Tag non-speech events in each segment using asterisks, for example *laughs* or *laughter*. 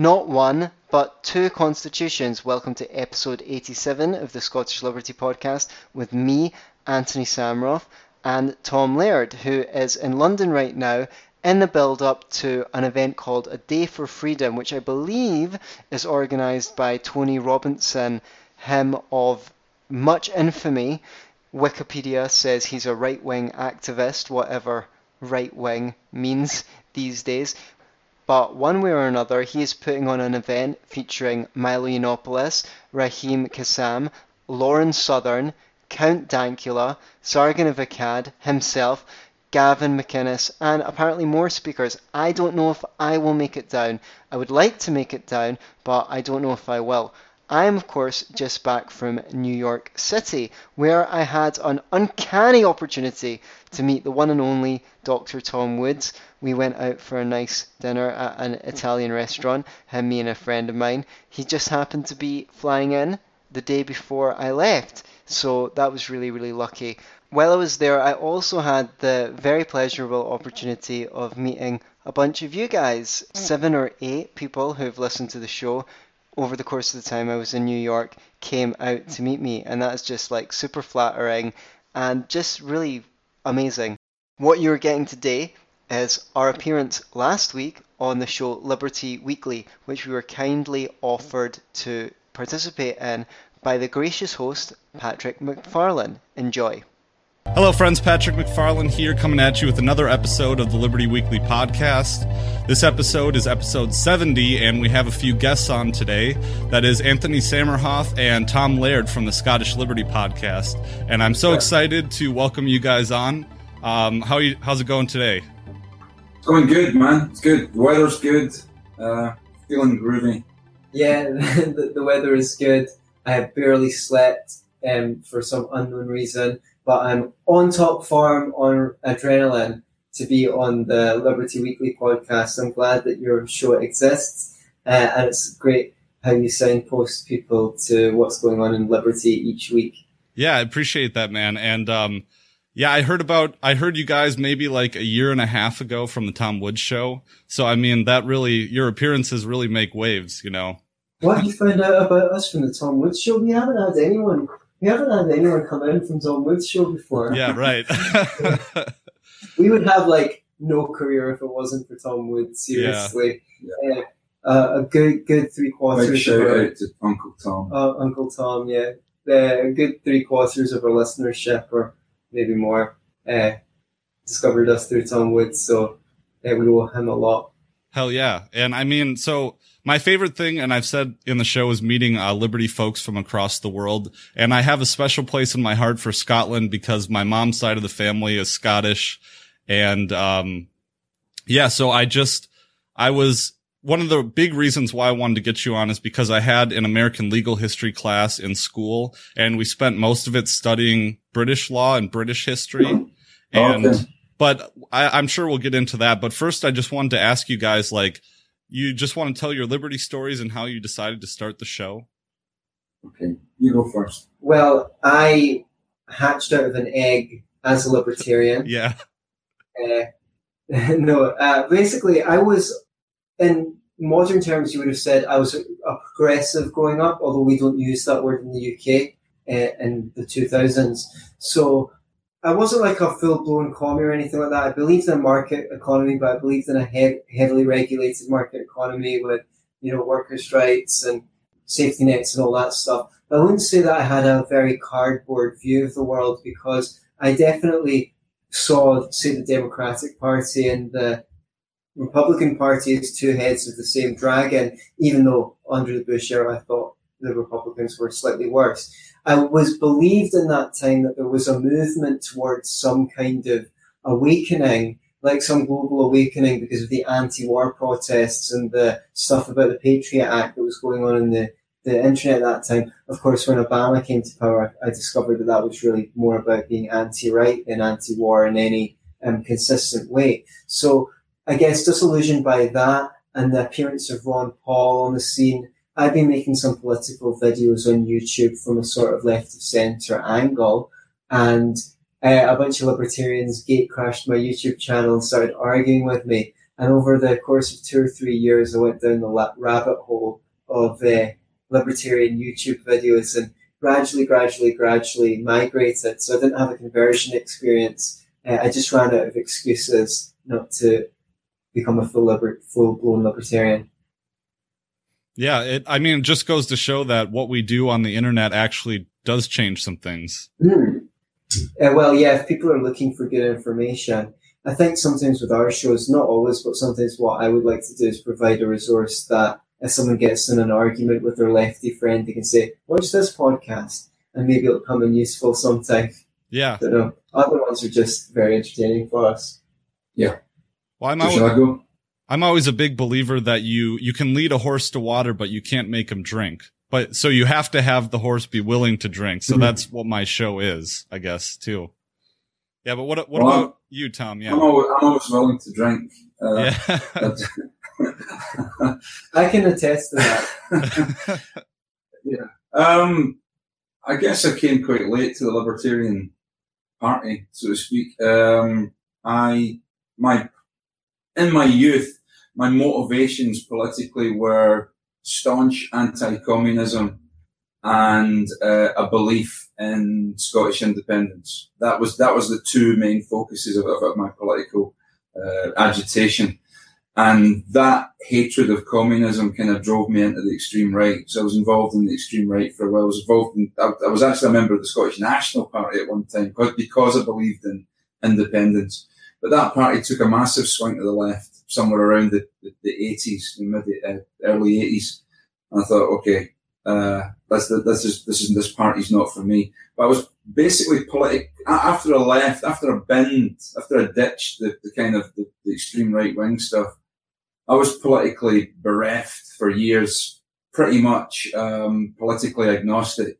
Not one, but two constitutions. Welcome to episode 87 of the Scottish Liberty Podcast with me, Anthony Sammeroff, and Tom Laird, who is in London right now in the build up to an event called A Day for Freedom, which I believe is organised by Tommy Robinson, him of much infamy. Wikipedia says he's a right wing activist, whatever right wing means these days. But one way or another, he is putting on an event featuring Milo Yiannopoulos, Raheem Kassam, Lauren Southern, Count Dankula, Sargon of Akkad himself, Gavin McInnes, and apparently more speakers. I don't know if I will make it down. I would like to make it down, but I don't know if I will. I am, of course, just back from New York City, where I had an uncanny opportunity to meet the one and only Dr. Tom Woods. We went out for a nice dinner at an Italian restaurant, him, me, and a friend of mine. He just happened to be flying in the day before I left, so that was really, really lucky. While I was there, I also had the very pleasurable opportunity of meeting a bunch of you guys, seven or eight people who've listened to the show over the course of the time I was in New York came out to meet me, and that's just like super flattering and just really amazing. What you're getting today is our appearance last week on the show Liberty Weekly, which we were kindly offered to participate in by the gracious host Patrick McFarlane. Enjoy. Hello, friends. Patrick McFarlane here, coming at you with another episode of the Liberty Weekly podcast. This episode is episode 70, and we have a few guests on today. That is Anthony Sammeroff and Tom Laird from the Scottish Liberty podcast. And I'm so excited to welcome you guys on. Um, how you, how's it going today? It's going good, man. It's good. The weather's good. Uh, feeling groovy. Yeah, *laughs* the, the weather is good. I have barely slept um, for some unknown reason but I'm on top form on adrenaline to be on the Liberty Weekly podcast. I'm glad that your show exists, uh, and it's great how you signpost people to what's going on in Liberty each week. Yeah, I appreciate that, man. And um, yeah, I heard about I heard you guys maybe like a year and a half ago from the Tom Woods show. So I mean, that really your appearances really make waves, you know. What you found out about us from the Tom Woods show? We haven't had anyone we haven't had anyone come in from Tom Woods show before. Yeah, right. *laughs* we would have like no career if it wasn't for Tom Woods. Seriously, yeah. Uh, a good good three quarters. Big shout out to Uncle Tom. Uh, Uncle Tom, yeah, uh, a good three quarters of our listenership, or maybe more, uh, discovered us through Tom Woods. So uh, we owe him a lot. Hell yeah! And I mean, so my favorite thing, and I've said in the show, is meeting uh, Liberty folks from across the world. And I have a special place in my heart for Scotland because my mom's side of the family is Scottish. And, um, yeah, so I just, I was, one of the big reasons why I wanted to get you on is because I had an American legal history class in school and we spent most of it studying British law and British history. And, okay. but I, I'm sure we'll get into that. But first, I just wanted to ask you guys, like, you just want to tell your Liberty stories and how you decided to start the show? Okay, you go first. Well, I hatched out of an egg as a libertarian. *laughs* yeah. Uh, *laughs* no, uh, basically, I was, in modern terms, you would have said I was a, a progressive growing up, although we don't use that word in the UK uh, in the 2000s. So I wasn't like a full blown commie or anything like that. I believed in a market economy, but I believed in a he- heavily regulated market economy with, you know, workers' rights and safety nets and all that stuff. But I wouldn't say that I had a very cardboard view of the world because I definitely saw, say, the Democratic Party and the Republican Party is two heads of the same dragon, even though under the Bush era I thought the Republicans were slightly worse. I was believed in that time that there was a movement towards some kind of awakening, like some global awakening because of the anti-war protests and the stuff about the Patriot Act that was going on in the, the internet at that time. Of course, when Obama came to power, I discovered that that was really more about being anti-right than anti-war in any um, consistent way. So I guess disillusioned by that and the appearance of Ron Paul on the scene, I've been making some political videos on YouTube from a sort of left of centre angle, and uh, a bunch of libertarians gate crashed my YouTube channel and started arguing with me. And over the course of two or three years, I went down the rabbit hole of uh, libertarian YouTube videos and gradually, gradually, gradually migrated. So I didn't have a conversion experience. Uh, I just ran out of excuses not to become a full liber- full blown libertarian. Yeah, it. I mean, it just goes to show that what we do on the internet actually does change some things. Mm. Uh, well, yeah, if people are looking for good information, I think sometimes with our shows, not always, but sometimes what I would like to do is provide a resource that if someone gets in an argument with their lefty friend, they can say, watch this podcast, and maybe it'll come in useful sometime. Yeah. I don't know. Other ones are just very entertaining for us. Yeah. Well, I'm always, I'm always a big believer that you, you can lead a horse to water, but you can't make him drink. But so you have to have the horse be willing to drink. So mm-hmm. that's what my show is, I guess, too. Yeah, but what what well, about you, Tom? Yeah, I'm always, I'm always willing to drink. Uh, yeah, *laughs* I can attest to that. *laughs* yeah, um, I guess I came quite late to the Libertarian Party, so to speak. Um, I my in my youth, my motivations politically were staunch anti-communism and uh, a belief in Scottish independence. That was that was the two main focuses of, of my political uh, agitation, and that hatred of communism kind of drove me into the extreme right. So I was involved in the extreme right for a while. I was involved in. I, I was actually a member of the Scottish National Party at one time because I believed in independence. But that party took a massive swing to the left somewhere around the, the, the 80s, the mid, uh, early 80s. And I thought, okay, uh, this, this is, this is, this party's not for me. But I was basically politic, after I left, after I binned, after I ditched the, the kind of the, the extreme right wing stuff, I was politically bereft for years, pretty much, um, politically agnostic.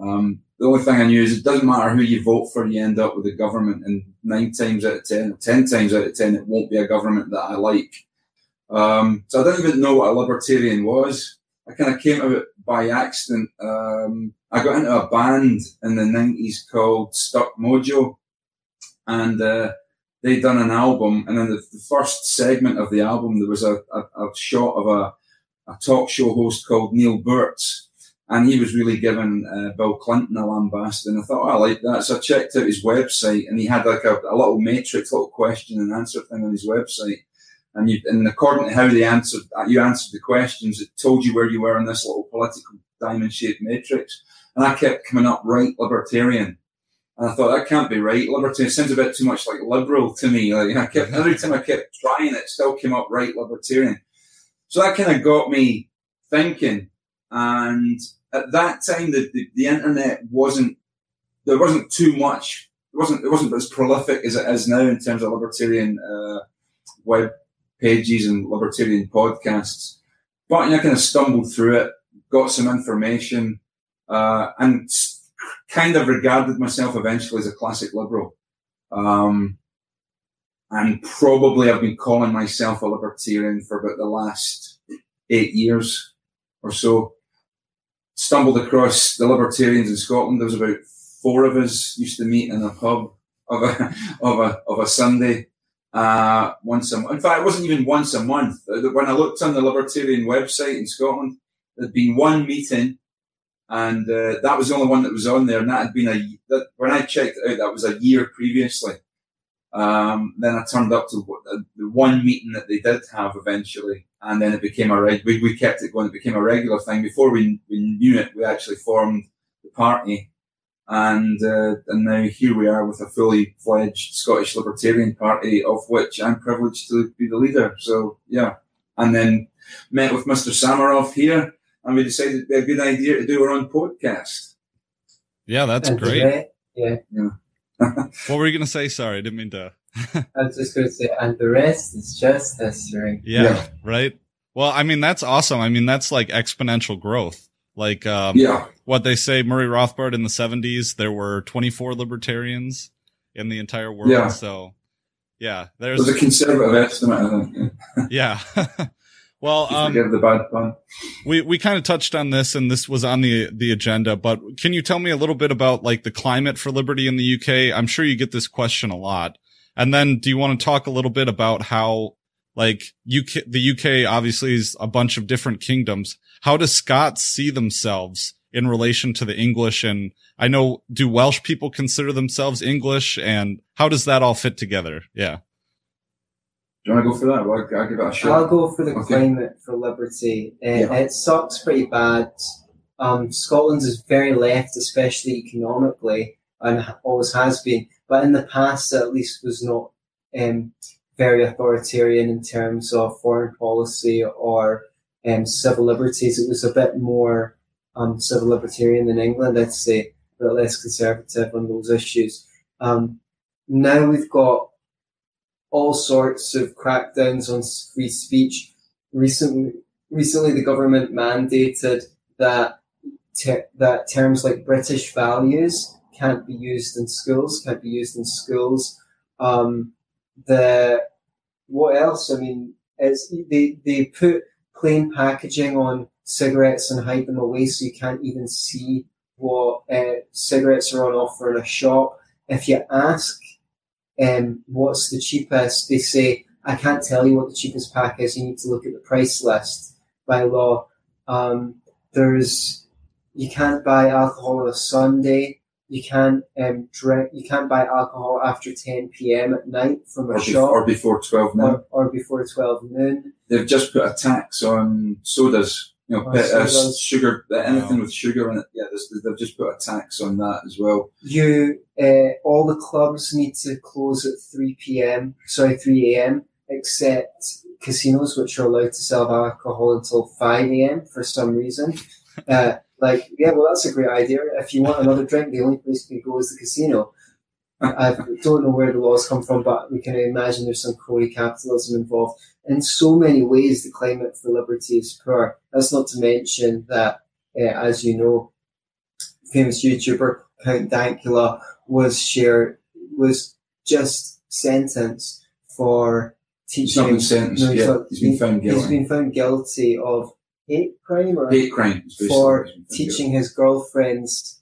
Um, the only thing I knew is it doesn't matter who you vote for, you end up with a government, and nine times out of ten, ten times out of ten, it won't be a government that I like. Um, so I didn't even know what a libertarian was. I kind of came to it by accident. Um, I got into a band in the nineties called Stuck Mojo, and uh, they'd done an album. And in the, the, first segment of the album, there was a, a, a shot of a, a talk show host called Neal Boortz and he was really giving uh, Bill Clinton a lambast, and I thought, oh, I like that. So I checked out his website, and he had like a, a little matrix, little question and answer thing on his website. And you, and according to how they answered, uh, you answered the questions, it told you where you were in this little political diamond-shaped matrix. And I kept coming up right libertarian. And I thought that can't be right. Libertarian It sounds a bit too much like liberal to me. Like I kept every time I kept trying, it still came up right libertarian. So that kind of got me thinking. And at that time, the, the, the, internet wasn't, there wasn't too much, it wasn't, it wasn't as prolific as it is now in terms of libertarian, uh, web pages and libertarian podcasts. But you know, I kind of stumbled through it, got some information, uh, and kind of regarded myself eventually as a classic liberal. Um, and probably I've been calling myself a libertarian for about the last eight years or so stumbled across the libertarians in Scotland. There was about four of us used to meet in a pub of a *laughs* of a of a Sunday uh, once a month. In fact, it wasn't even once a month. Uh, when I looked on the libertarian website in Scotland, there'd been one meeting, and uh, that was the only one that was on there. And that had been a that, when I checked it out, that was a year previously. Um, then I turned up to the one meeting that they did have eventually, and then it became a reg- we, we kept it going. It became a regular thing. Before we, we knew it, we actually formed the party, and uh, and now here we are with a fully fledged Scottish Libertarian Party, of which I'm privileged to be the leader. So yeah, and then met with Mr. Sammeroff here, and we decided it'd be a good idea to do our own podcast. Yeah, that's great. Yeah. yeah. What were you going to say? Sorry, I didn't mean to. *laughs* I was just going to say, and the rest is just history. Yeah, yeah, right. Well, I mean, that's awesome. I mean, that's like exponential growth. Like, um, yeah. what they say, Murray Rothbard in the 70s, there were 24 libertarians in the entire world. Yeah. So, yeah, there's. It was a conservative estimate, I think. yeah. *laughs* *laughs* Well, um, the bad pun. we we kind of touched on this, and this was on the the agenda. But can you tell me a little bit about like the climate for liberty in the UK? I'm sure you get this question a lot. And then, do you want to talk a little bit about how like UK, the UK obviously is a bunch of different kingdoms. How do Scots see themselves in relation to the English? And I know, do Welsh people consider themselves English and how does that all fit together? Yeah. Do you want to go for that? Well, I'll give it a shot. I'll go for the Okay. climate for liberty. Uh, Yeah. It sucks pretty bad. Um, Scotland is very left, especially economically, and always has been. But in the past, at least, was not um, very authoritarian in terms of foreign policy or um, civil liberties. It was a bit more um, civil libertarian than England, I'd say, but less conservative on those issues. Um, now we've got all sorts of crackdowns on free speech. Recently, recently the government mandated that te- that terms like British values can't be used in schools, can't be used in schools. Um, the what else? I mean, it's they they put plain packaging on cigarettes and hide them away so you can't even see what uh, cigarettes are on offer in a shop. If you ask um, what's the cheapest, they say, I can't tell you what the cheapest pack is. You need to look at the price list by law. Um, there's, you can't buy alcohol on a Sunday. You can't um, drink. You can't buy alcohol after 10 p.m. at night from a or, be- shop or before 12 now. or, or before 12 noon. They've just put a tax on sodas. You know, Oh, pet- uh, sugar, uh, anything Wow. with sugar in it. Yeah, they've just put a tax on that as well. You, uh, all the clubs need to close at 3 p.m. Sorry, 3 a.m. except casinos, which are allowed to sell alcohol until 5 a.m. for some reason. *laughs* Uh, like, yeah, well, that's a great idea. If you want another drink, the only place you can go is the casino. I don't know where the laws come from, but we can imagine there's some crony capitalism involved. In so many ways, the climate for liberty is poor. That's not to mention that, uh, as you know, famous YouTuber Count Dankula was shared was just sentenced for He's not teaching. sentenced no, he's yet. not- he's been found He's guilty. been found guilty of hate crime or Hate crimes. for He's teaching his girlfriend's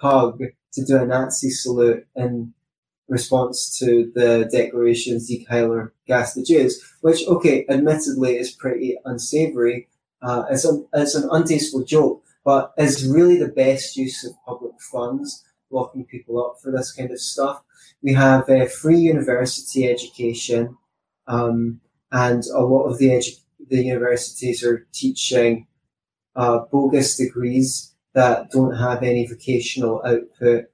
hug to do a Nazi salute in response to the Declaration Die Heiler Gas the Jews, which, okay, admittedly is pretty unsavory. Uh, it's, a, it's an untasteful joke, but is really the best use of public funds, locking people up for this kind of stuff. We have uh, free university education, um, and a lot of the edu- the universities are teaching uh, bogus degrees that don't have any vocational output.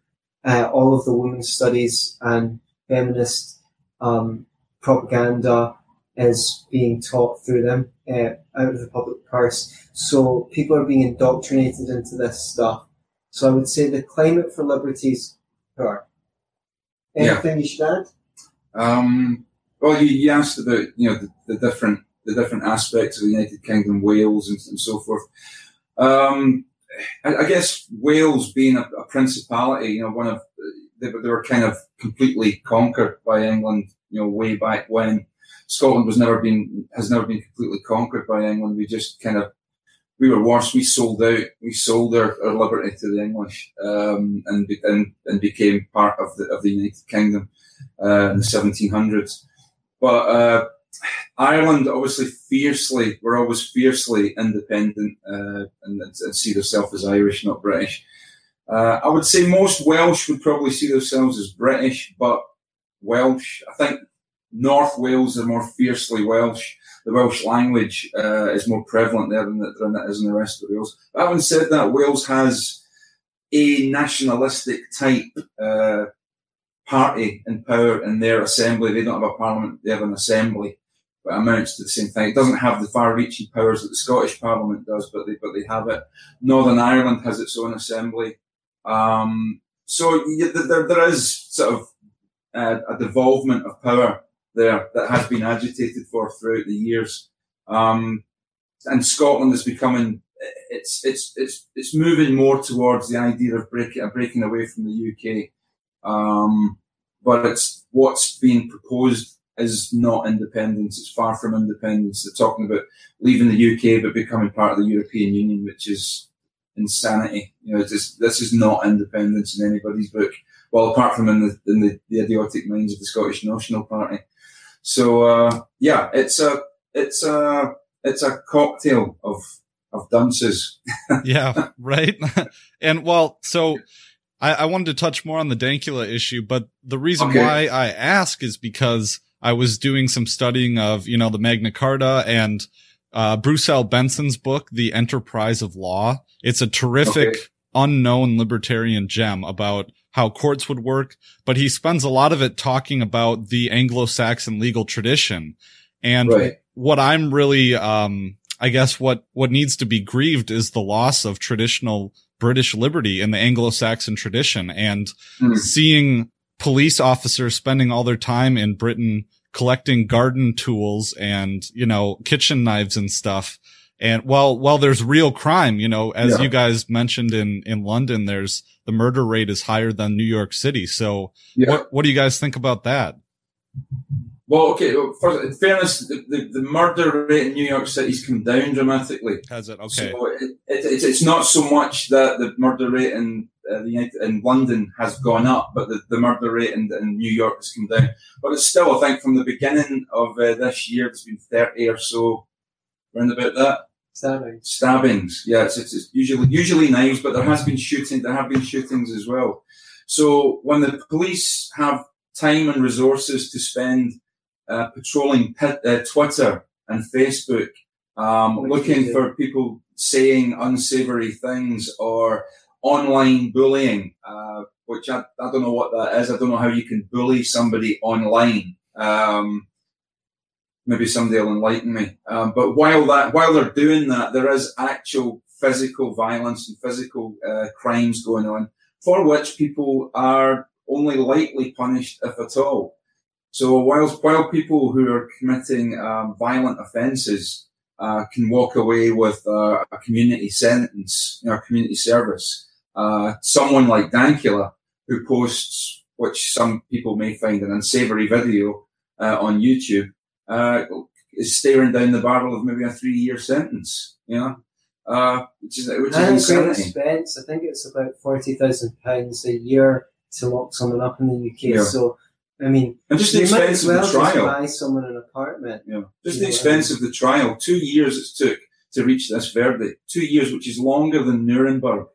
Uh, all of the women's studies and feminist um, propaganda is being taught through them uh, out of the public purse. So people are being indoctrinated into this stuff. So I would say the climate for liberties is poor. Yeah. Anything you should add? Um, well, you, you asked about you know the, the different the different aspects of the United Kingdom, Wales, and, and so forth. Um, I, guess Wales being a, a principality, you know, one of they, were- they were kind of completely conquered by England, you know, way back when. Scotland was never been has never been completely conquered by England. We just kind of we were worse. We sold out. We sold our, our liberty to the English, um, and, and and became part of the of the United Kingdom uh, in the 1700s. But uh, Ireland, obviously, fiercely were always fiercely independent uh, and, and see themselves as Irish, not British. Uh, I would say most Welsh would probably see themselves as British, but Welsh. I think North Wales are more fiercely Welsh. The Welsh language uh, is more prevalent there than, than it is in the rest of Wales. But having said that, Wales has a nationalistic type uh, party in power in their assembly. They don't have a parliament; they have an assembly, but amounts to the same thing. It doesn't have the far-reaching powers that the Scottish Parliament does, but they but they have it. Northern Ireland has its own assembly. Um, so yeah, there, there is sort of uh, a devolvement of power there that has been agitated for throughout the years. Um, and Scotland is becoming it's it's it's it's moving more towards the idea of breaking breaking away from the UK. Um, but it's what's being proposed is not independence. It's far from independence. They're talking about leaving the UK but becoming part of the European Union, which is insanity. You know, it's just, this is not independence in anybody's book. Well, apart from in the in the, the idiotic minds of the Scottish National Party. So uh, yeah, it's a it's a it's a cocktail of of dunces. *laughs* yeah, right. *laughs* and well, so I, I, wanted to touch more on the Dankula issue, but the reason okay. why I ask is because I was doing some studying of you know the Magna Carta and uh, Bruce L. Benson's book, The Enterprise of Law. It's a terrific okay. unknown libertarian gem about how courts would work, but he spends a lot of it talking about the Anglo-Saxon legal tradition. And right. what I'm really, um, I guess what, what needs to be grieved is the loss of traditional British liberty in the Anglo-Saxon tradition and mm. seeing police officers spending all their time in Britain collecting garden tools and, you know, kitchen knives and stuff. And while, while there's real crime, you know, as yeah. you guys mentioned in, in London, there's the murder rate is higher than New York City. So yeah. what, what do you guys think about that? Well, okay. First, in fairness, the, the, the, murder rate in New York City's come down dramatically. Has it? Okay. So it, it, it's, it's not so much that the murder rate in uh, the in London has gone up, but the, the murder rate in, in, New York has come down. But it's still, I think, from the beginning of uh, this year, there's been 30 or so around about that. Stabbings. Stabbings. Yeah, it's, it's, it's usually usually knives, but there has been shooting. There have been shootings as well. So when the police have time and resources to spend uh, patrolling pit, uh, Twitter and Facebook, um, looking for people saying unsavory things or online bullying, uh, which I, I, don't know what that is. I don't know how you can bully somebody online. Um, maybe somebody will enlighten me. Um, but while that, while they're doing that, there is actual physical violence and physical uh, crimes going on for which people are only lightly punished, if at all. So whilst while people who are committing um, violent offences uh, can walk away with uh, a community sentence, you know, community service, uh, someone like Dankula who posts, which some people may find an unsavory video uh, on YouTube, uh, is staring down the barrel of maybe a three-year sentence. You know. Uh, which is which is insanity. Expense. I think it's about forty thousand pounds a year to lock someone up in the UK. Yeah. So I mean, and just the expense well of the trial. buy someone an apartment. Yeah, just the expense of the trial. Two years it took to reach this verdict. Two years, which is longer than Nuremberg,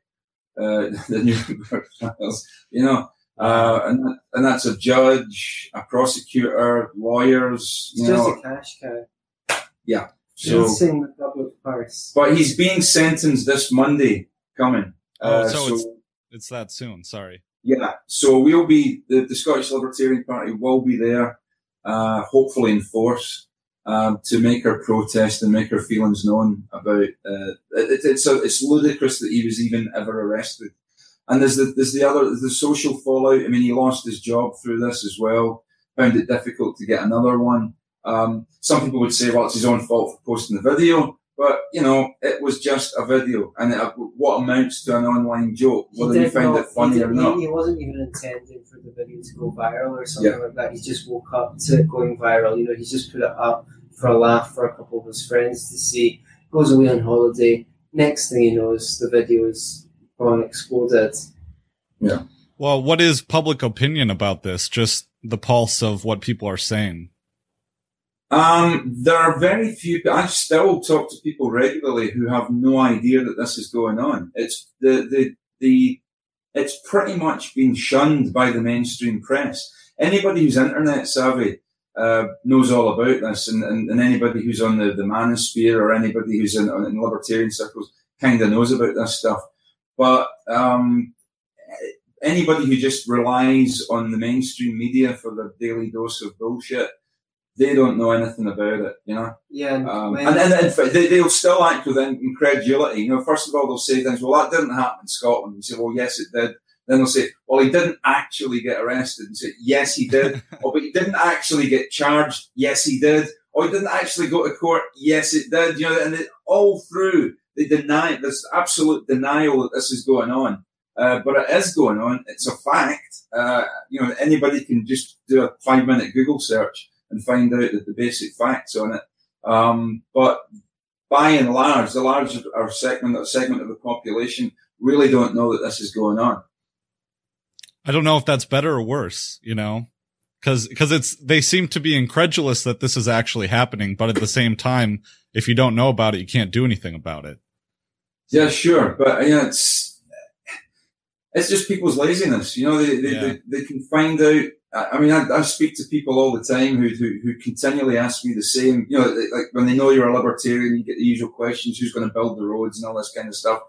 uh, *laughs* the Nuremberg trials. You know, uh, and that, and that's a judge, a prosecutor, lawyers. It's you just know. a cash cow. Yeah. So, the public purse. But he's being sentenced this Monday coming. Oh, uh, so, so it's, it's that soon. Sorry. Yeah, so we'll be the, the Scottish Libertarian Party will be there, uh, hopefully in force, um, to make our protest and make our feelings known about. Uh, it, it's a, it's ludicrous that he was even ever arrested, and there's the there's the other the social fallout. I mean, he lost his job through this as well. Found it difficult to get another one. Um, some people would say, well, it's his own fault for posting the video. But you know, it was just a video, and it, what amounts to an online joke, whether you find not, it funny or not. He wasn't even intending for the video to go viral or something yeah. like that. He just woke up to it going viral. You know, he just put it up for a laugh for a couple of his friends to see. Goes away on holiday. Next thing he knows, the video is gone exploded. Yeah. Well, what is public opinion about this? Just the pulse of what people are saying. Um, there are very few. I still talk to people regularly who have no idea that this is going on. It's the the the. It's pretty much been shunned by the mainstream press. Anybody who's internet savvy uh, knows all about this, and, and, and, anybody who's on the, the manosphere or anybody who's in, in libertarian circles kind of knows about this stuff. But um, anybody who just relies on the mainstream media for their daily dose of bullshit they don't know anything about it, you know. Yeah, um, and, and, and they, they'll still act with incredulity. You know, first of all, they'll say things. Well, that didn't happen in Scotland. You say, well, yes, it did. Then they'll say, well, he didn't actually get arrested. And say, yes, he did. *laughs* oh, but he didn't actually get charged. Yes, he did. Oh, he didn't actually go to court. Yes, it did. You know, and it, all through they deny. There's absolute denial that this is going on. Uh, but it is going on. It's a fact. Uh, you know, anybody can just do a five minute Google search and find out the, the basic facts on it. Um, but by and large, the large our segment, segment of the population really don't know that this is going on. I don't know if that's better or worse, you know, Cause, cause it's, they seem to be incredulous that this is actually happening. But at the same time, if you don't know about it, you can't do anything about it. Yeah, sure. But yeah, it's, it's just people's laziness. You know, they, they, Yeah. they, they can find out. I I mean, I, I speak to people all the time who, who, who continually ask me the same, you know, like when they know you're a libertarian, you get the usual questions, who's going to build the roads and all this kind of stuff.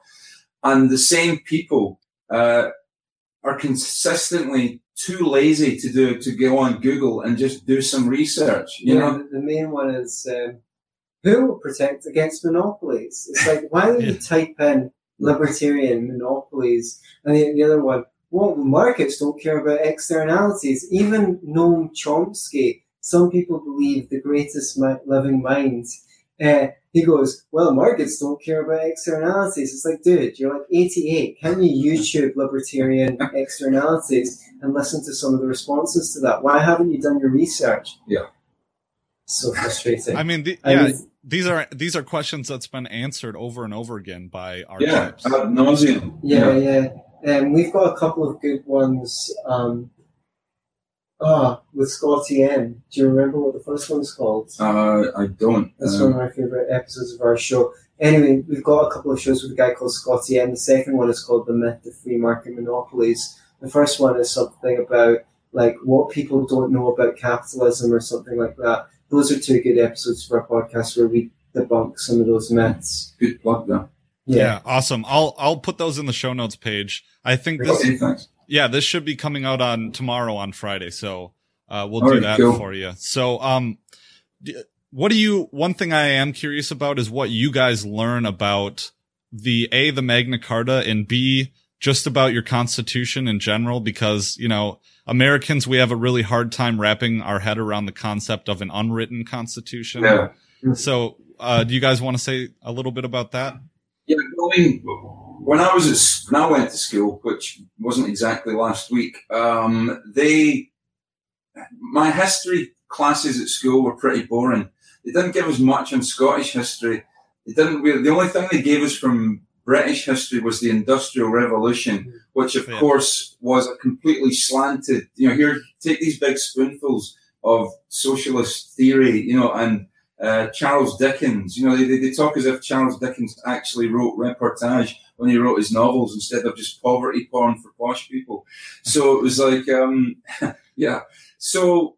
And the same people, uh, are consistently too lazy to do, to go on Google and just do some research, you yeah, know? the, the main one is um, who will protect against monopolies? It's like, why don't you type in libertarian monopolies? And the, the other one, well, markets don't care about externalities. Even Noam Chomsky, some people believe the greatest mi- living mind, uh, he goes, well, markets don't care about externalities. It's like, dude, you're like 88. Can you YouTube libertarian *laughs* externalities and listen to some of the responses to that? Why haven't you done your research? Yeah. So frustrating. I mean, the, I yeah, mean, these are, these are questions that's been answered over and over again by our Yeah, types. ad nauseum. yeah, yeah. Um, we've got a couple of good ones. Um, ah, with Scotty M. Do you remember what the first one's called? Uh, I don't. That's uh, one of my favourite episodes of our show. Anyway, we've got a couple of shows with a guy called Scotty M. The second one is called The Myth of Free Market Monopolies. The first one is something about like what people don't know about capitalism or something like that. Those are two good episodes for our podcast where we debunk some of those myths. Good plug there. Yeah. awesome. I'll I'll put those in the show notes page. I think this Okay, yeah, this should be coming out on tomorrow on Friday. So uh we'll All do right, that cool. for you. So um what do you one thing I am curious about is what you guys learn about the A the Magna Carta and B just about your constitution in general because, you know, Americans we have a really hard time wrapping our head around the concept of an unwritten constitution. Yeah. So, uh do you guys want to say a little bit about that? Yeah, I mean, when I was at, when I went to school, which wasn't exactly last week, um, they, my history classes at school were pretty boring. They didn't give us much on Scottish history. They didn't really, the only thing they gave us from British history was the Industrial Revolution, which of Yeah. course was a completely slanted, you know, here, take these big spoonfuls of socialist theory, you know, and uh, Charles Dickens. You know, they, they, talk as if Charles Dickens actually wrote reportage when he wrote his novels instead of just poverty porn for posh people. *laughs* So it was like, um, *laughs* yeah. So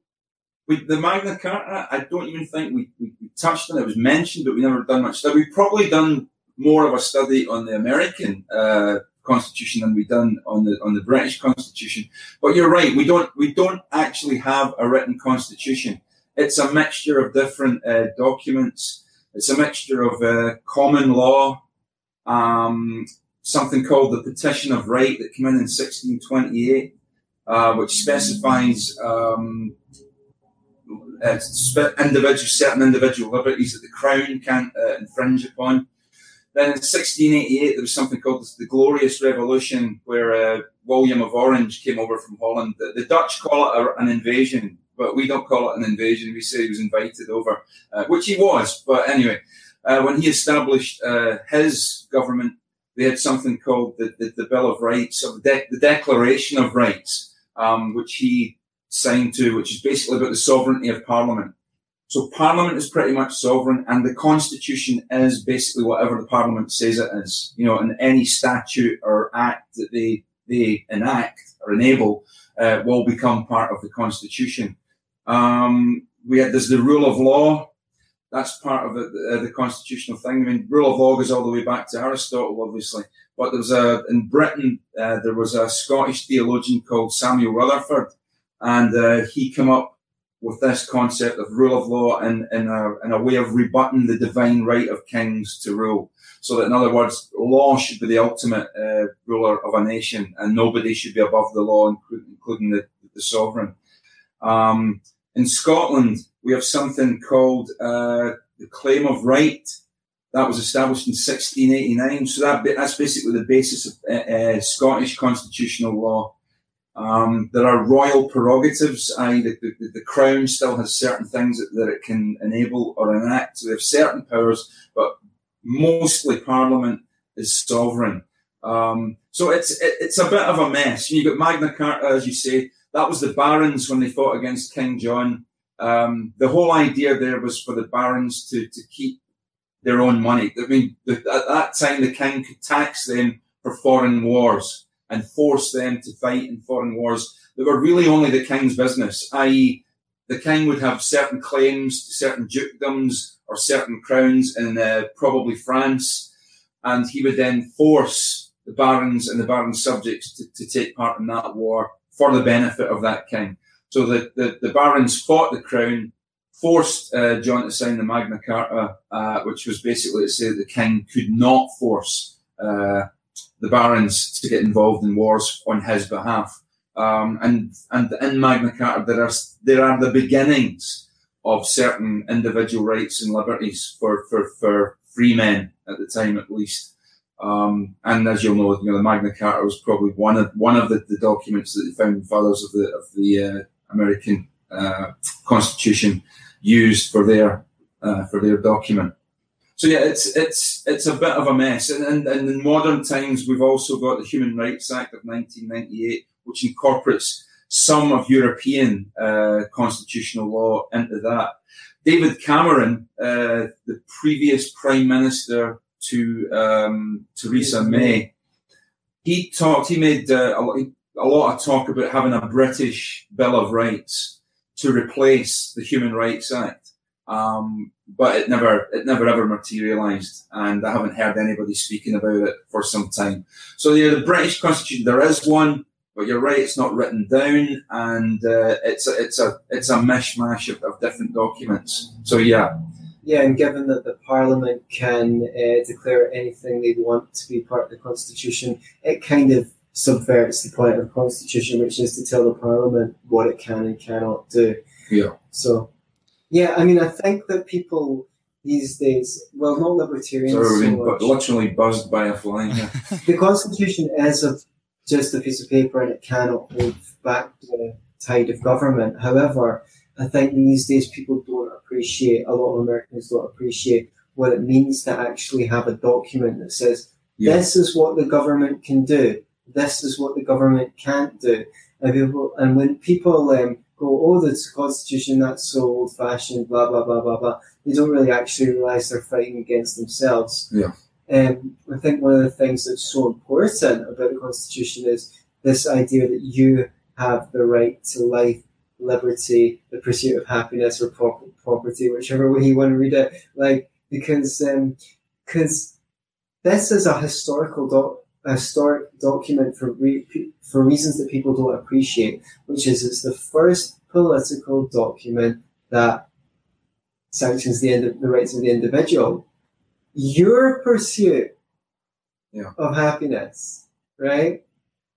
we, the Magna Carta, I don't even think we, we, we touched on it. It was mentioned, but we never done much study. We've probably done more of a study on the American uh, Constitution than we've done on the on the British Constitution. But you're right, we don't we don't actually have a written constitution it's a mixture of different uh, documents. It's a mixture of uh, common law, um, something called the Petition of Right that came in in 1628, uh, which specifies um, uh, individual, certain individual liberties that the Crown can't uh, infringe upon. Then in 1688, there was something called the Glorious Revolution, where uh, William of Orange came over from Holland. The, the Dutch call it a, an invasion, but we don't call it an invasion. We say he was invited over, uh, which he was. But anyway, uh, when he established uh, his government, they had something called the, the, the Bill of Rights, or the, De- the Declaration of Rights, um, which he signed to, which is basically about the sovereignty of Parliament. So Parliament is pretty much sovereign, and the Constitution is basically whatever the Parliament says it is. You know, and any statute or act that they they enact or enable uh, will become part of the Constitution. Um, we had there's the rule of law. That's part of the, uh, the constitutional thing. I mean, rule of law goes all the way back to Aristotle, obviously. But there was a in Britain uh, there was a Scottish theologian called Samuel Rutherford, and uh, he came up with this concept of rule of law in, in, a, in a way of rebutting the divine right of kings to rule. So that, in other words, law should be the ultimate uh, ruler of a nation, and nobody should be above the law, including, including the, the sovereign. Um, in Scotland, we have something called uh, the Claim of Right. That was established in 1689. So that that's basically the basis of uh, uh, Scottish constitutional law. Um, there are royal prerogatives, i.e., the, the, the crown still has certain things that, that it can enable or enact. So they have certain powers, but mostly Parliament is sovereign. Um, so it's it, it's a bit of a mess. You've got Magna Carta, as you say, that was the barons when they fought against King John. Um, the whole idea there was for the barons to, to keep their own money. I mean, the, at that time, the king could tax them for foreign wars and force them to fight in foreign wars that were really only the king's business, i.e., the king would have certain claims to certain dukedoms or certain crowns in uh, probably France, and he would then force the barons and the barons' subjects to, to take part in that war for the benefit of that king. So the, the, the barons fought the crown, forced uh, John to sign the Magna Carta, uh, which was basically to say that the king could not force uh, the barons to get involved in wars on his behalf. Um, and and in Magna Carta there are there are the beginnings of certain individual rights and liberties for for, for free men at the time at least. Um, and as you'll know, you know, the Magna Carta was probably one of one of the, the documents that the founding fathers of the of the uh, American uh, Constitution used for their uh, for their document. So yeah, it's it's it's a bit of a mess. And, and, and in modern times, we've also got the Human Rights Act of 1998, which incorporates some of European uh, constitutional law into that. David Cameron, uh, the previous Prime Minister to um, Theresa May, he talked. He made uh, a, a lot of talk about having a British Bill of Rights to replace the Human Rights Act. Um, but it never, it never ever materialised, and I haven't heard anybody speaking about it for some time. So yeah, the British Constitution, there is one, but you're right, it's not written down, and uh, it's a, it's a, it's a mishmash of, of different documents. So yeah. Yeah, and given that the Parliament can uh, declare anything they want to be part of the Constitution, it kind of subverts the point of the Constitution, which is to tell the Parliament what it can and cannot do. Yeah. So, yeah, I mean, I think that people these days, well, not libertarians. Sorry, so we've much. been literally buzzed by a fly here. *laughs* the Constitution is a, just a piece of paper and it cannot hold back the tide of government. However, I think these days people don't appreciate, a lot of Americans don't appreciate what it means to actually have a document that says, Yeah. this is what the government can do, this is what the government can't do. And, people, and when people um, go, oh, the Constitution, that's so old fashioned, blah, blah, blah, blah, blah, they don't really actually realize they're fighting against themselves. Yeah. Um, I think one of the things that's so important about the Constitution is this idea that you have the right to life, liberty, the pursuit of happiness, or prop- property, whichever way you want to read it. Like because because this is a historical doc, a historic document for re- for reasons that people don't appreciate, which is it's the first political document that sanctions the end the rights of the individual. Your pursuit Yeah. of happiness, right?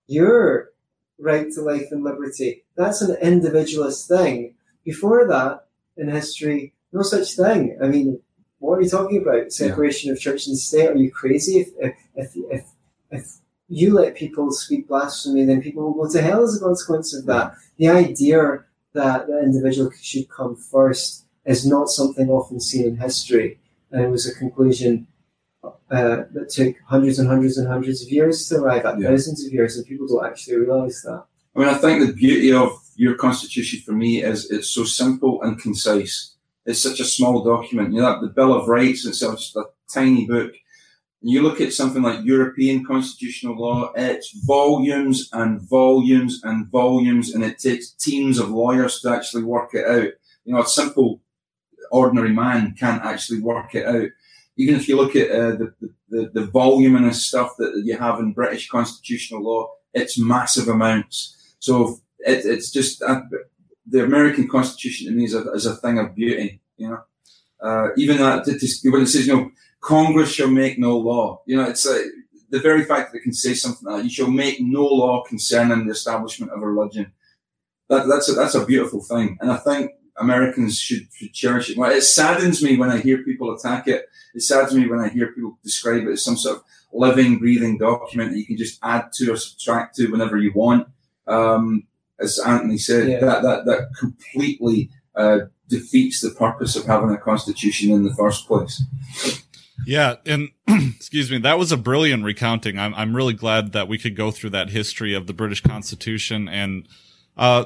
Your right to life and liberty. That's an individualist thing. Before that, in history, no such thing. I mean, what are you talking about? Separation of church and state? Are you crazy? If, if, if, if, if you let people speak blasphemy, then people will go to hell as a consequence of that. The idea that the individual should come first is not something often seen in history. And it was a conclusion uh, that took hundreds and hundreds and hundreds of years to arrive at, Yeah. thousands of years, and people don't actually realise that. I mean, I think the beauty of your constitution for me is it's so simple and concise. It's such a small document. You know, the Bill of Rights itself, just a tiny book. And you look at something like European constitutional law, it's volumes and volumes and volumes, and it takes teams of lawyers to actually work it out. You know, a simple, ordinary man can't actually work it out. Even if you look at uh, the, the, the voluminous stuff that you have in British constitutional law, it's massive amounts. So it, it's just uh, the American Constitution to me is a, is a thing of beauty. You know, uh, even that to, to, when it says you know Congress shall make no law. You know, it's uh, the very fact that it can say something like that. You shall make no law concerning the establishment of a religion. That, that's a, that's a beautiful thing, and I think Americans should, should cherish it. Well, it saddens me when I hear people attack it. It saddens me when I hear people describe it as some sort of living, breathing document that you can just add to or subtract to whenever you want. Um, as Anthony said, Yeah. that, that, that completely uh, defeats the purpose of having a constitution in the first place. Yeah, and *clears throat* excuse me, that was a brilliant recounting. I'm I'm really glad that we could go through that history of the British Constitution and uh,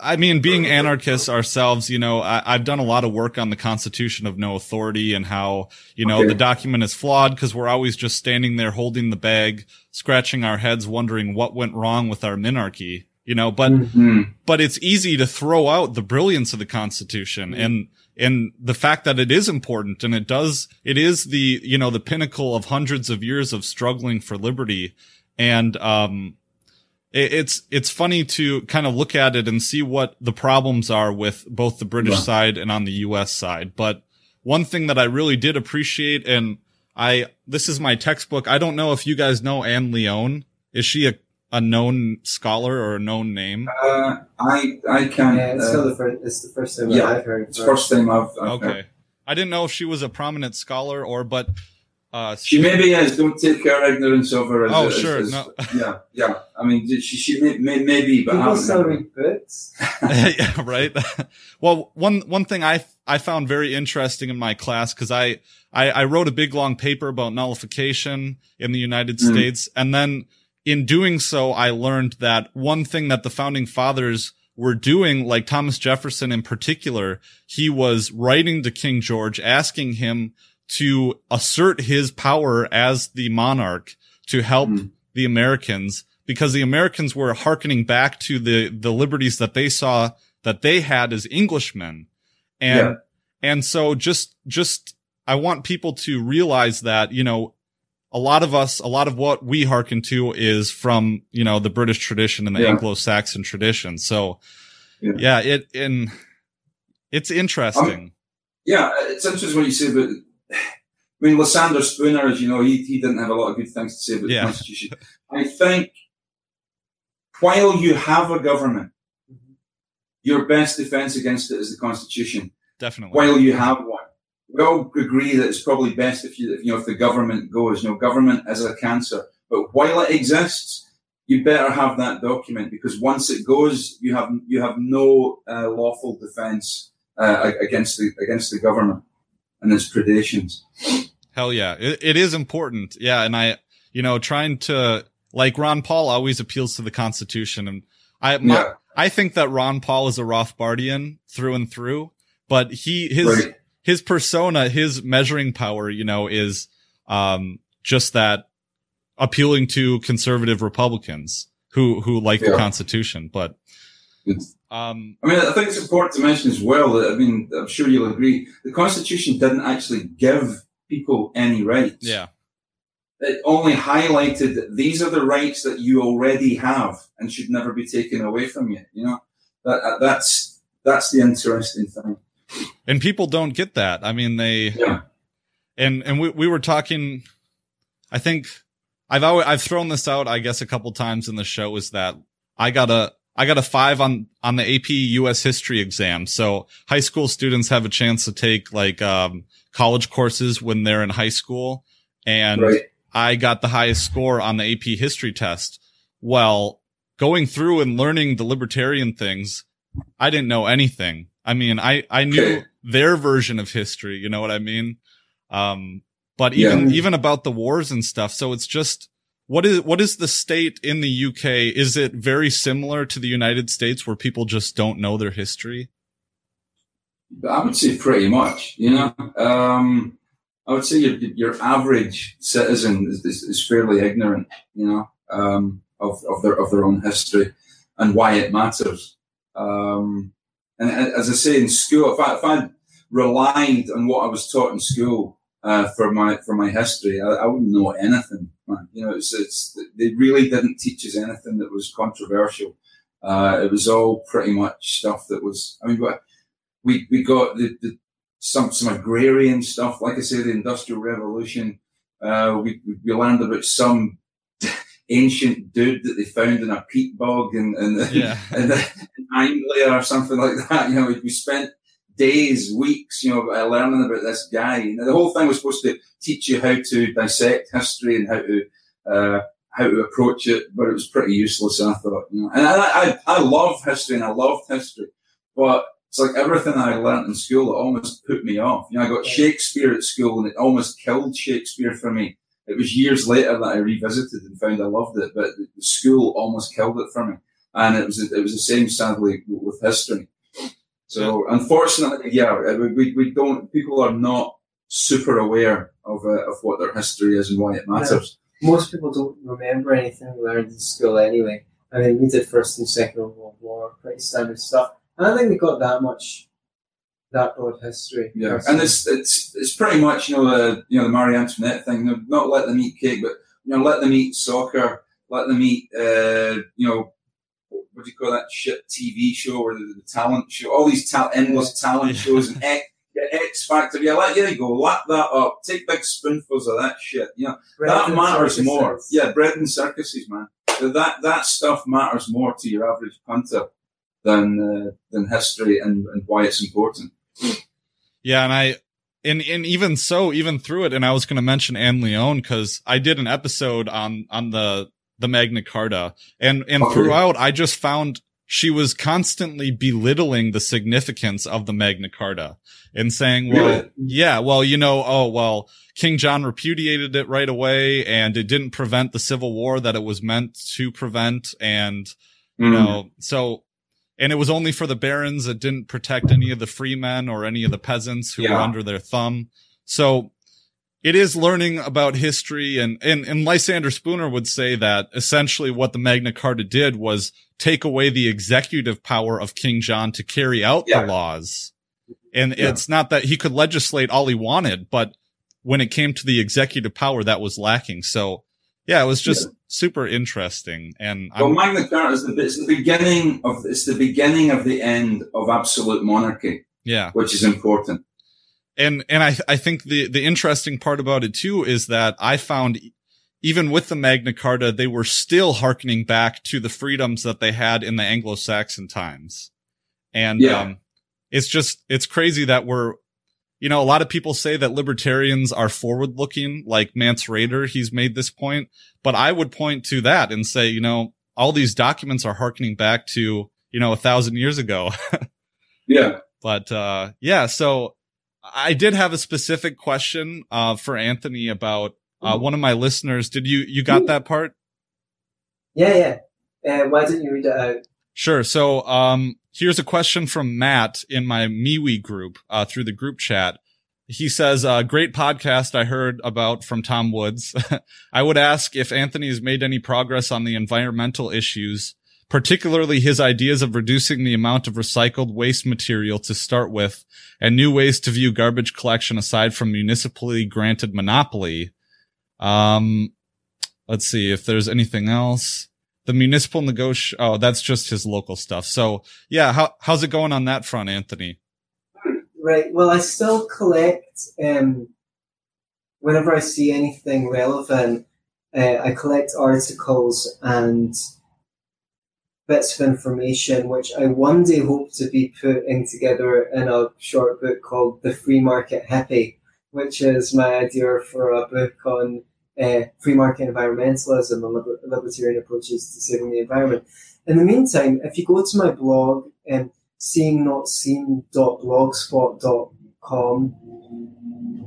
I mean, being anarchists ourselves, you know, I, have done a lot of work on the Constitution of No Authority and how, you know, okay. the document is flawed because we're always just standing there holding the bag, scratching our heads, wondering what went wrong with our minarchy, you know, but, mm-hmm. but it's easy to throw out the brilliance of the Constitution mm-hmm. and, and the fact that it is important and it does, it is the, you know, the pinnacle of hundreds of years of struggling for liberty. And, um, it's it's funny to kind of look at it and see what the problems are with both the British yeah. side and on the US side. But one thing that I really did appreciate and I this is my textbook. I don't know if you guys know Anne Leon. Is she a, a known scholar or a known name? Uh, I I can't. Yeah, it's uh, the first. It's the first time yeah, I've heard. It's first time I've, I've okay. Heard. I didn't know if she was a prominent scholar or, but uh, she maybe is. Don't take her ignorance of her. As, oh, as, sure. As, no. *laughs* Yeah, yeah. I mean, she, she may, may, maybe, but people still read books. *laughs* *laughs* yeah, right. well, one one thing I I found very interesting in my class because I, I I wrote a big long paper about nullification in the United mm. States, and then in doing so, I learned that one thing that the founding fathers were doing, like Thomas Jefferson in particular, he was writing to King George, asking him to assert his power as the monarch to help mm. the Americans because the Americans were hearkening back to the, the liberties that they saw that they had as Englishmen. And, yeah. and so just, just, I want people to realize that, you know, a lot of us, a lot of what we hearken to is from, you know, the British tradition and the yeah. Anglo-Saxon tradition. So yeah, yeah it, in, it's interesting. Um, yeah, it's interesting what you say about *sighs* I mean, Lysander Spooner, as you know, he, he didn't have a lot of good things to say about yeah. the Constitution. I think while you have a government, your best defense against it is the Constitution. Definitely. While you have one. We all agree that it's probably best if you, if, you know, if the government goes, you know, government is a cancer. But while it exists, you better have that document because once it goes, you have, you have no uh, lawful defense uh, against the, against the government and its predations. Hell yeah. It, it is important. Yeah. And I, you know, trying to, like Ron Paul always appeals to the Constitution. And I, my, yeah. I think that Ron Paul is a Rothbardian through and through, but he, his, right. His persona, his measuring power, you know, is, um, just that appealing to conservative Republicans who, who like yeah. the Constitution. But um, I mean, I think it's important to mention as well that, I mean, I'm sure you'll agree, the Constitution didn't actually give people any rights. Yeah. It only highlighted that these are the rights that you already have and should never be taken away from you. You know, that, that's, that's the interesting thing. And people don't get that. I mean, they, yeah. and, and we, we were talking, I think I've always, I've thrown this out, I guess, a couple times in the show is that I got a, I got a five on, on the AP US history exam. So high school students have a chance to take like, um, college courses when they're in high school. And right. I got the highest score on the AP history test. Well, going through and learning the libertarian things, I didn't know anything. I mean, I, I knew *clears throat* their version of history. You know what I mean? Um, but even, yeah. even about the wars and stuff. So it's just, what is what is the state in the UK? Is it very similar to the United States where people just don't know their history? I would say pretty much. You know, um, I would say your your average citizen is, is, is fairly ignorant. You know, um, of of their of their own history and why it matters. Um, and as I say in school, if I, if I relied on what I was taught in school uh, for my for my history, I, I wouldn't know anything man. You know, it's, it's, they really didn't teach us anything that was controversial. Uh, it was all pretty much stuff that was, I mean, we, we got the, the, some, some agrarian stuff. Like I say, the industrial revolution. Uh, we, we learned about some ancient dude that they found in a peat bog and, and, *laughs* yeah. and, in Anglia or something like that. You know, we spent days, weeks, you know, learning about this guy. Now, the whole thing was supposed to teach you how to dissect history and how to uh, how to approach it, but it was pretty useless. I thought, you know, and I, I, I love history and I loved history, but it's like everything I learned in school, it almost put me off. You know, I got Shakespeare at school and it almost killed Shakespeare for me. It was years later that I revisited and found I loved it, but the school almost killed it for me. and it was it was the same sadly with history. So unfortunately, yeah, we, we don't. People are not super aware of uh, of what their history is and why it matters. Yeah. Most people don't remember anything we learned in school anyway. I mean, we did First and Second World War, pretty standard stuff. I don't think we got that much that broad history. Yeah, and it's it's it's pretty much you know the you know the Marie Antoinette thing. You know, not let them eat cake, but you know let them eat soccer, let them eat uh, you know what do you call that shit TV show or the, the talent show? All these ta- endless talent shows and *laughs* X, X Factor. Yeah, let there you go. Lap that up. Take big spoonfuls of that shit. You know bread that matters more. Yeah, bread and circuses, man. That that stuff matters more to your average punter than uh, than history and, and why it's important. Yeah, and I and and even so, even through it, and I was going to mention Anne Leon because I did an episode on on the the Magna Carta, and and oh, throughout, I just found she was constantly belittling the significance of the Magna Carta and saying, well, really? yeah, well, you know, oh, well, King John repudiated it right away and it didn't prevent the civil war that it was meant to prevent. And, you mm. know, so and it was only for the barons. It didn't protect any of the freemen or any of the peasants who yeah. were under their thumb. So it is learning about history and, and, and Lysander Spooner would say that essentially what the Magna Carta did was take away the executive power of King John to carry out yeah. the laws. And yeah. it's not that he could legislate all he wanted, but when it came to the executive power, that was lacking. So yeah, it was just super interesting. And well, I'm, Magna Carta is the, it's the beginning of it's the beginning of the end of absolute monarchy. Yeah, which is important. And and I I think the the interesting part about it too is that I found even with the Magna Carta, they were still harkening back to the freedoms that they had in the Anglo-Saxon times. And yeah. um, it's just it's crazy that we're you know, a lot of people say that libertarians are forward looking, like Mance Rayder. He's made this point, but I would point to that and say, you know, all these documents are harkening back to, you know, a thousand years ago. *laughs* yeah. But, uh, yeah. So I did have a specific question, uh, for Anthony about, uh, one of my listeners. Did you, you got that part? Yeah. Yeah. Uh, why didn't you read that out? Sure. So, um, here's a question from Matt in my MeWe group, uh, through the group chat. He says, uh, great podcast I heard about from Tom Woods. *laughs* I would ask if Anthony has made any progress on the environmental issues, particularly his ideas of reducing the amount of recycled waste material to start with and new ways to view garbage collection aside from municipally granted monopoly. Um, let's see if there's anything else the municipal negotiation. Oh, that's just his local stuff. So yeah, how, how's it going on that front, Anthony? Right. Well, I still collect, um, whenever I see anything relevant, uh, I collect articles and bits of information, which I one day hope to be putting together in a short book called The Free Market Hippie, which is my idea for a book on uh, free market environmentalism and liber- libertarian approaches to saving the environment. In the meantime, if you go to my blog, um, seeingnotseen.blogspot.com,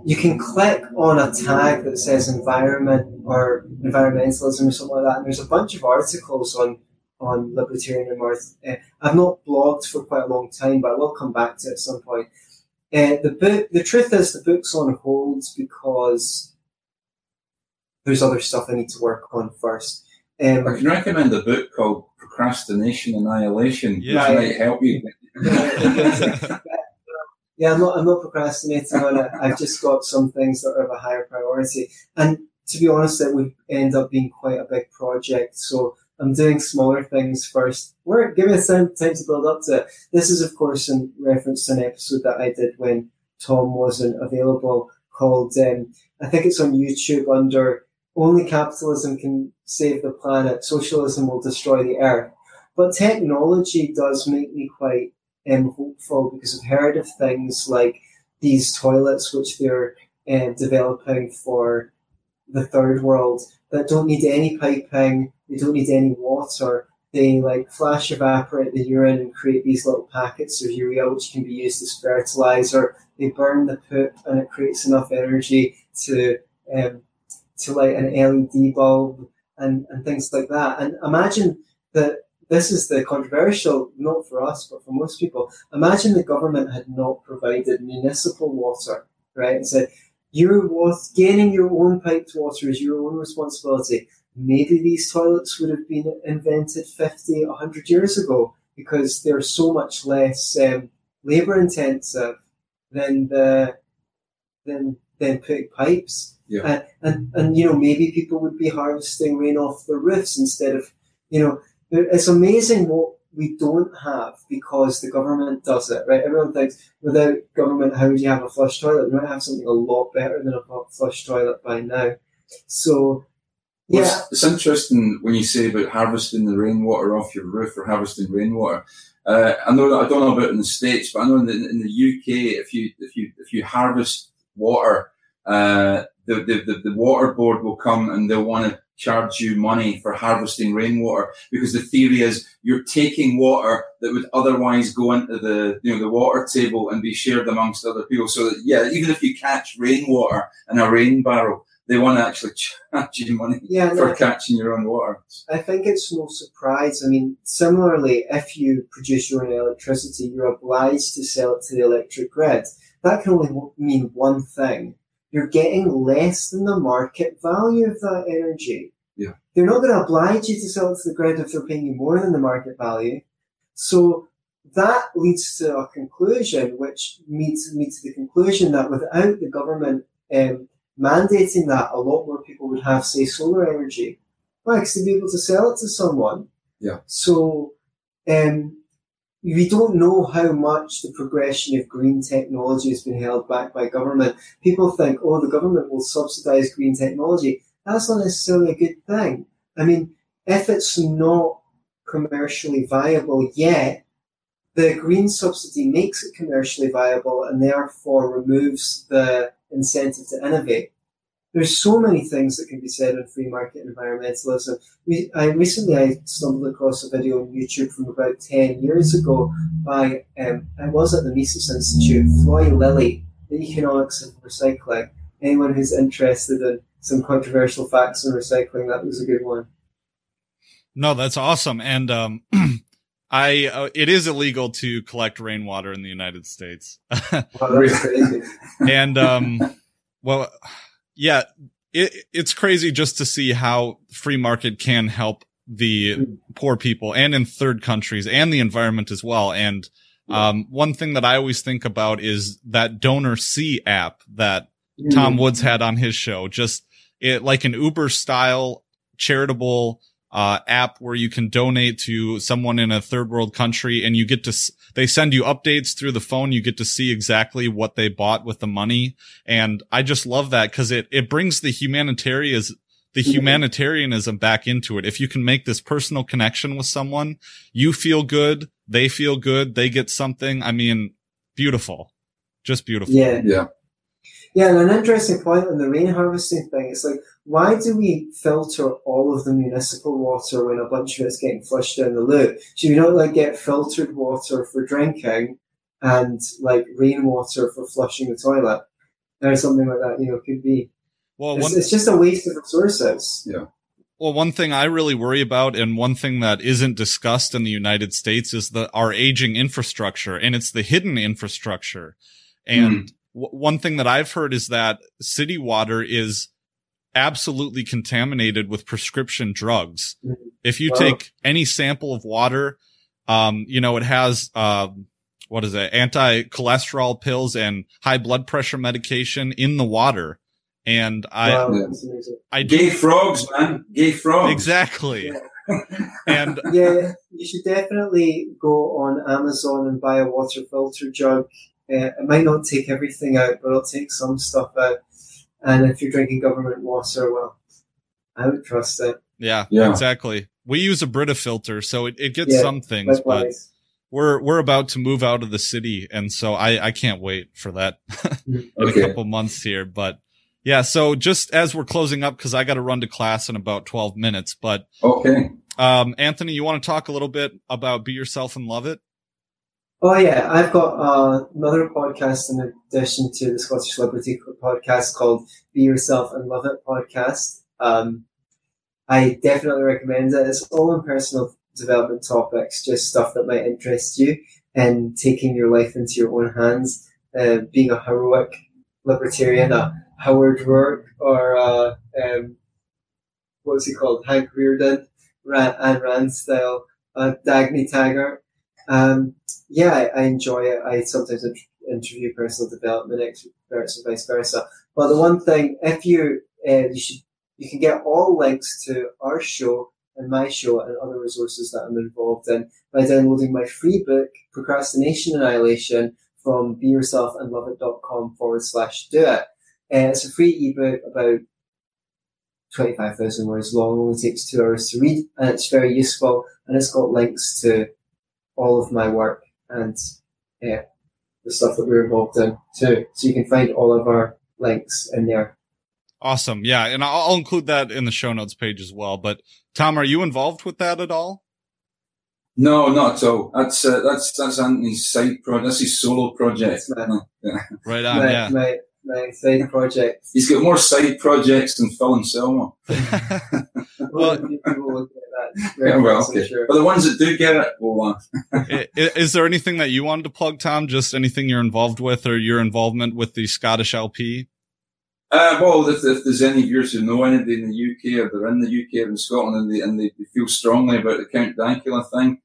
you can click on a tag that says environment or environmentalism or something like that, and there's a bunch of articles on on libertarian Uh, I've not blogged for quite a long time, but I will come back to it at some point. Uh, the book, the truth is, the book's on hold because there's other stuff I need to work on first. Um, I can recommend a book called Procrastination Annihilation, yeah, which might help you. *laughs* yeah, I'm not. I'm not procrastinating on it. I've just got some things that are of a higher priority, and to be honest, it would end up being quite a big project. So I'm doing smaller things first. Work, give me a time, time to build up to it. This is, of course, in reference to an episode that I did when Tom wasn't available, called um, I think it's on YouTube under only capitalism can save the planet. Socialism will destroy the earth. But technology does make me quite um, hopeful because I've heard of things like these toilets which they're uh, developing for the third world that don't need any piping, they don't need any water. They like flash evaporate the urine and create these little packets of urea which can be used as fertilizer. They burn the poop and it creates enough energy to um, to light an LED bulb and, and things like that. And imagine that this is the controversial, not for us, but for most people. Imagine the government had not provided municipal water, right? And said, your water, gaining your own piped water is your own responsibility. Maybe these toilets would have been invented 50, 100 years ago because they're so much less um, labor intensive than the than than putting pipes. Yeah. And, and and you know maybe people would be harvesting rain off the roofs instead of you know it's amazing what we don't have because the government does it, right? Everyone thinks without government, how would you have a flush toilet? We might have something a lot better than a flush toilet by now. So, yeah. Well, it's, it's, interesting when you say about harvesting the rainwater off your roof or harvesting rainwater. Uh, I know that I don't know about in the states, but I know in the, in the UK, if you if you if you harvest water, uh, the, the, the the water board will come and they'll want to charge you money for harvesting rainwater because the theory is you're taking water that would otherwise go into the you know the water table and be shared amongst other people. So that, yeah, even if you catch rainwater in a rain barrel, they want to actually *laughs* charge you money yeah, for no, catching your own water. I think it's no surprise. I mean, similarly, if you produce your own electricity, you're obliged to sell it to the electric grid. That can only mean one thing you're getting less than the market value of that energy. Yeah. They're not going to oblige you to sell it to the grid if they're paying you more than the market value. So that leads to a conclusion, which leads me to the conclusion that without the government um, mandating that, a lot more people would have, say, solar energy. Because they'd be able to sell it to someone. Yeah. So, um, we don't know how much the progression of green technology has been held back by government. People think, oh, the government will subsidize green technology. That's not necessarily a good thing. I mean, if it's not commercially viable yet, the green subsidy makes it commercially viable and therefore removes the incentive to innovate there's so many things that can be said on free market environmentalism. We, I recently I stumbled across a video on YouTube from about ten years ago by um, I was at the Mises Institute, Floy Lilley, the economics of recycling. Anyone who's interested in some controversial facts on recycling, that was a good one. No, that's awesome, and um, *clears throat* I uh, it is illegal to collect rainwater in the United States. *laughs* and um, well yeah, it, it's crazy just to see how free market can help the poor people and in third countries and the environment as well. And um, one thing that I always think about is that DonorSee app that Tom mm. Woods had on his show. Just it like an Uber style charitable uh, app where you can donate to someone in a third world country and you get to, they send you updates through the phone. You get to see exactly what they bought with the money. And I just love that because it, it brings the humanitarian, the mm-hmm. humanitarianism back into it. If you can make this personal connection with someone, you feel good. They feel good. They get something. I mean, beautiful. Just beautiful. Yeah. Yeah. Yeah, and an interesting point on the rain harvesting thing. It's like, why do we filter all of the municipal water when a bunch of it's getting flushed down the loo? Should we not like get filtered water for drinking and like rainwater for flushing the toilet or something like that? You know, could be. Well, it's, one, it's just a waste of resources. Yeah. Well, one thing I really worry about and one thing that isn't discussed in the United States is the, our aging infrastructure and it's the hidden infrastructure. And mm one thing that I've heard is that city water is absolutely contaminated with prescription drugs. Mm-hmm. If you wow. take any sample of water, um, you know, it has, uh, what is it? Anti-cholesterol pills and high blood pressure medication in the water. And I, wow, I do, gay frogs, man, gay frogs. Exactly. Yeah. *laughs* and yeah, you should definitely go on Amazon and buy a water filter jug uh, it might not take everything out, but it'll take some stuff out. And if you're drinking government water, well, I would trust it. Yeah, yeah. exactly. We use a Brita filter, so it, it gets yeah, some things, likewise. but we're we're about to move out of the city, and so I I can't wait for that *laughs* in okay. a couple months here. But yeah, so just as we're closing up, because I got to run to class in about twelve minutes. But okay, um, Anthony, you want to talk a little bit about Be Yourself and Love It? Oh yeah, I've got uh, another podcast in addition to the Scottish Liberty podcast called "Be Yourself and Love It" podcast. Um, I definitely recommend it. It's all in personal development topics, just stuff that might interest you, and taking your life into your own hands, uh, being a heroic libertarian, a Howard Roark, or uh, um, what's he called, Hank Rearden, Ran, Ayn Rand style, uh, Dagny Taggart. Um, yeah, I, I, enjoy it. I sometimes interview personal development experts and vice versa. But the one thing, if you uh, you should you can get all links to our show and my show and other resources that I'm involved in by downloading my free book, Procrastination Annihilation, from beyourselfandloveit.com forward slash do it. Uh, it's a free ebook about 25,000 words long, only takes two hours to read, and it's very useful, and it's got links to all of my work and uh, the stuff that we're involved in too. So you can find all of our links in there. Awesome. Yeah. And I'll include that in the show notes page as well. But Tom, are you involved with that at all? No, not at all. That's uh, that's that's Anthony's side project. That's his solo project. Yeah. *laughs* Right on. My, yeah. My, my side project. He's got more side projects than Phil and Selma. *laughs* well, yeah, well, okay. Sure. But the ones that do get it will is, is there anything that you wanted to plug, Tom? Just anything you're involved with or your involvement with the Scottish LP? Uh, well, if, if, there's any viewers who know anybody in the UK or they're in the UK or in Scotland and they, and they feel strongly about the Count Dankula thing,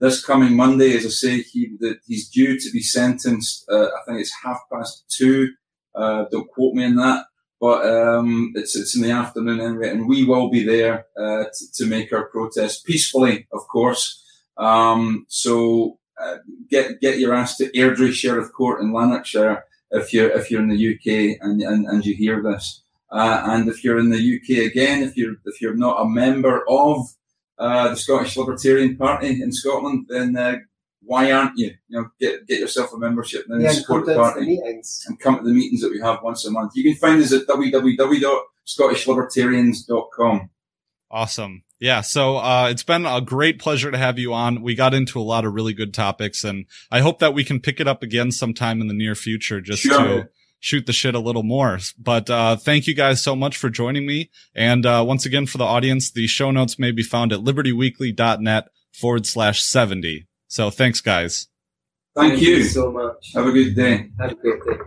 this coming Monday, as I say, he, the, he's due to be sentenced. Uh, I think it's half past two. Uh, don't quote me on that, but um, it's it's in the afternoon anyway, and we will be there uh, to, to, make our protest peacefully, of course. Um, so uh, get get your ass to Airdrie Sheriff Court in Lanarkshire if you're if you're in the UK and and, and you hear this. Uh, and if you're in the UK again, if you're if you're not a member of uh, the Scottish Libertarian Party in Scotland, then uh, why aren't you? You know, get get yourself a membership and yeah, support the party the and come to the meetings that we have once a month. You can find us at www.scottishlibertarians.com. Awesome. Yeah. So, uh, it's been a great pleasure to have you on. We got into a lot of really good topics and I hope that we can pick it up again sometime in the near future just sure. to shoot the shit a little more. But, uh, thank you guys so much for joining me. And, uh, once again, for the audience, the show notes may be found at libertyweekly.net forward slash 70. So thanks guys. Thank, Thank you. you so much. Have a good day. Have a great day.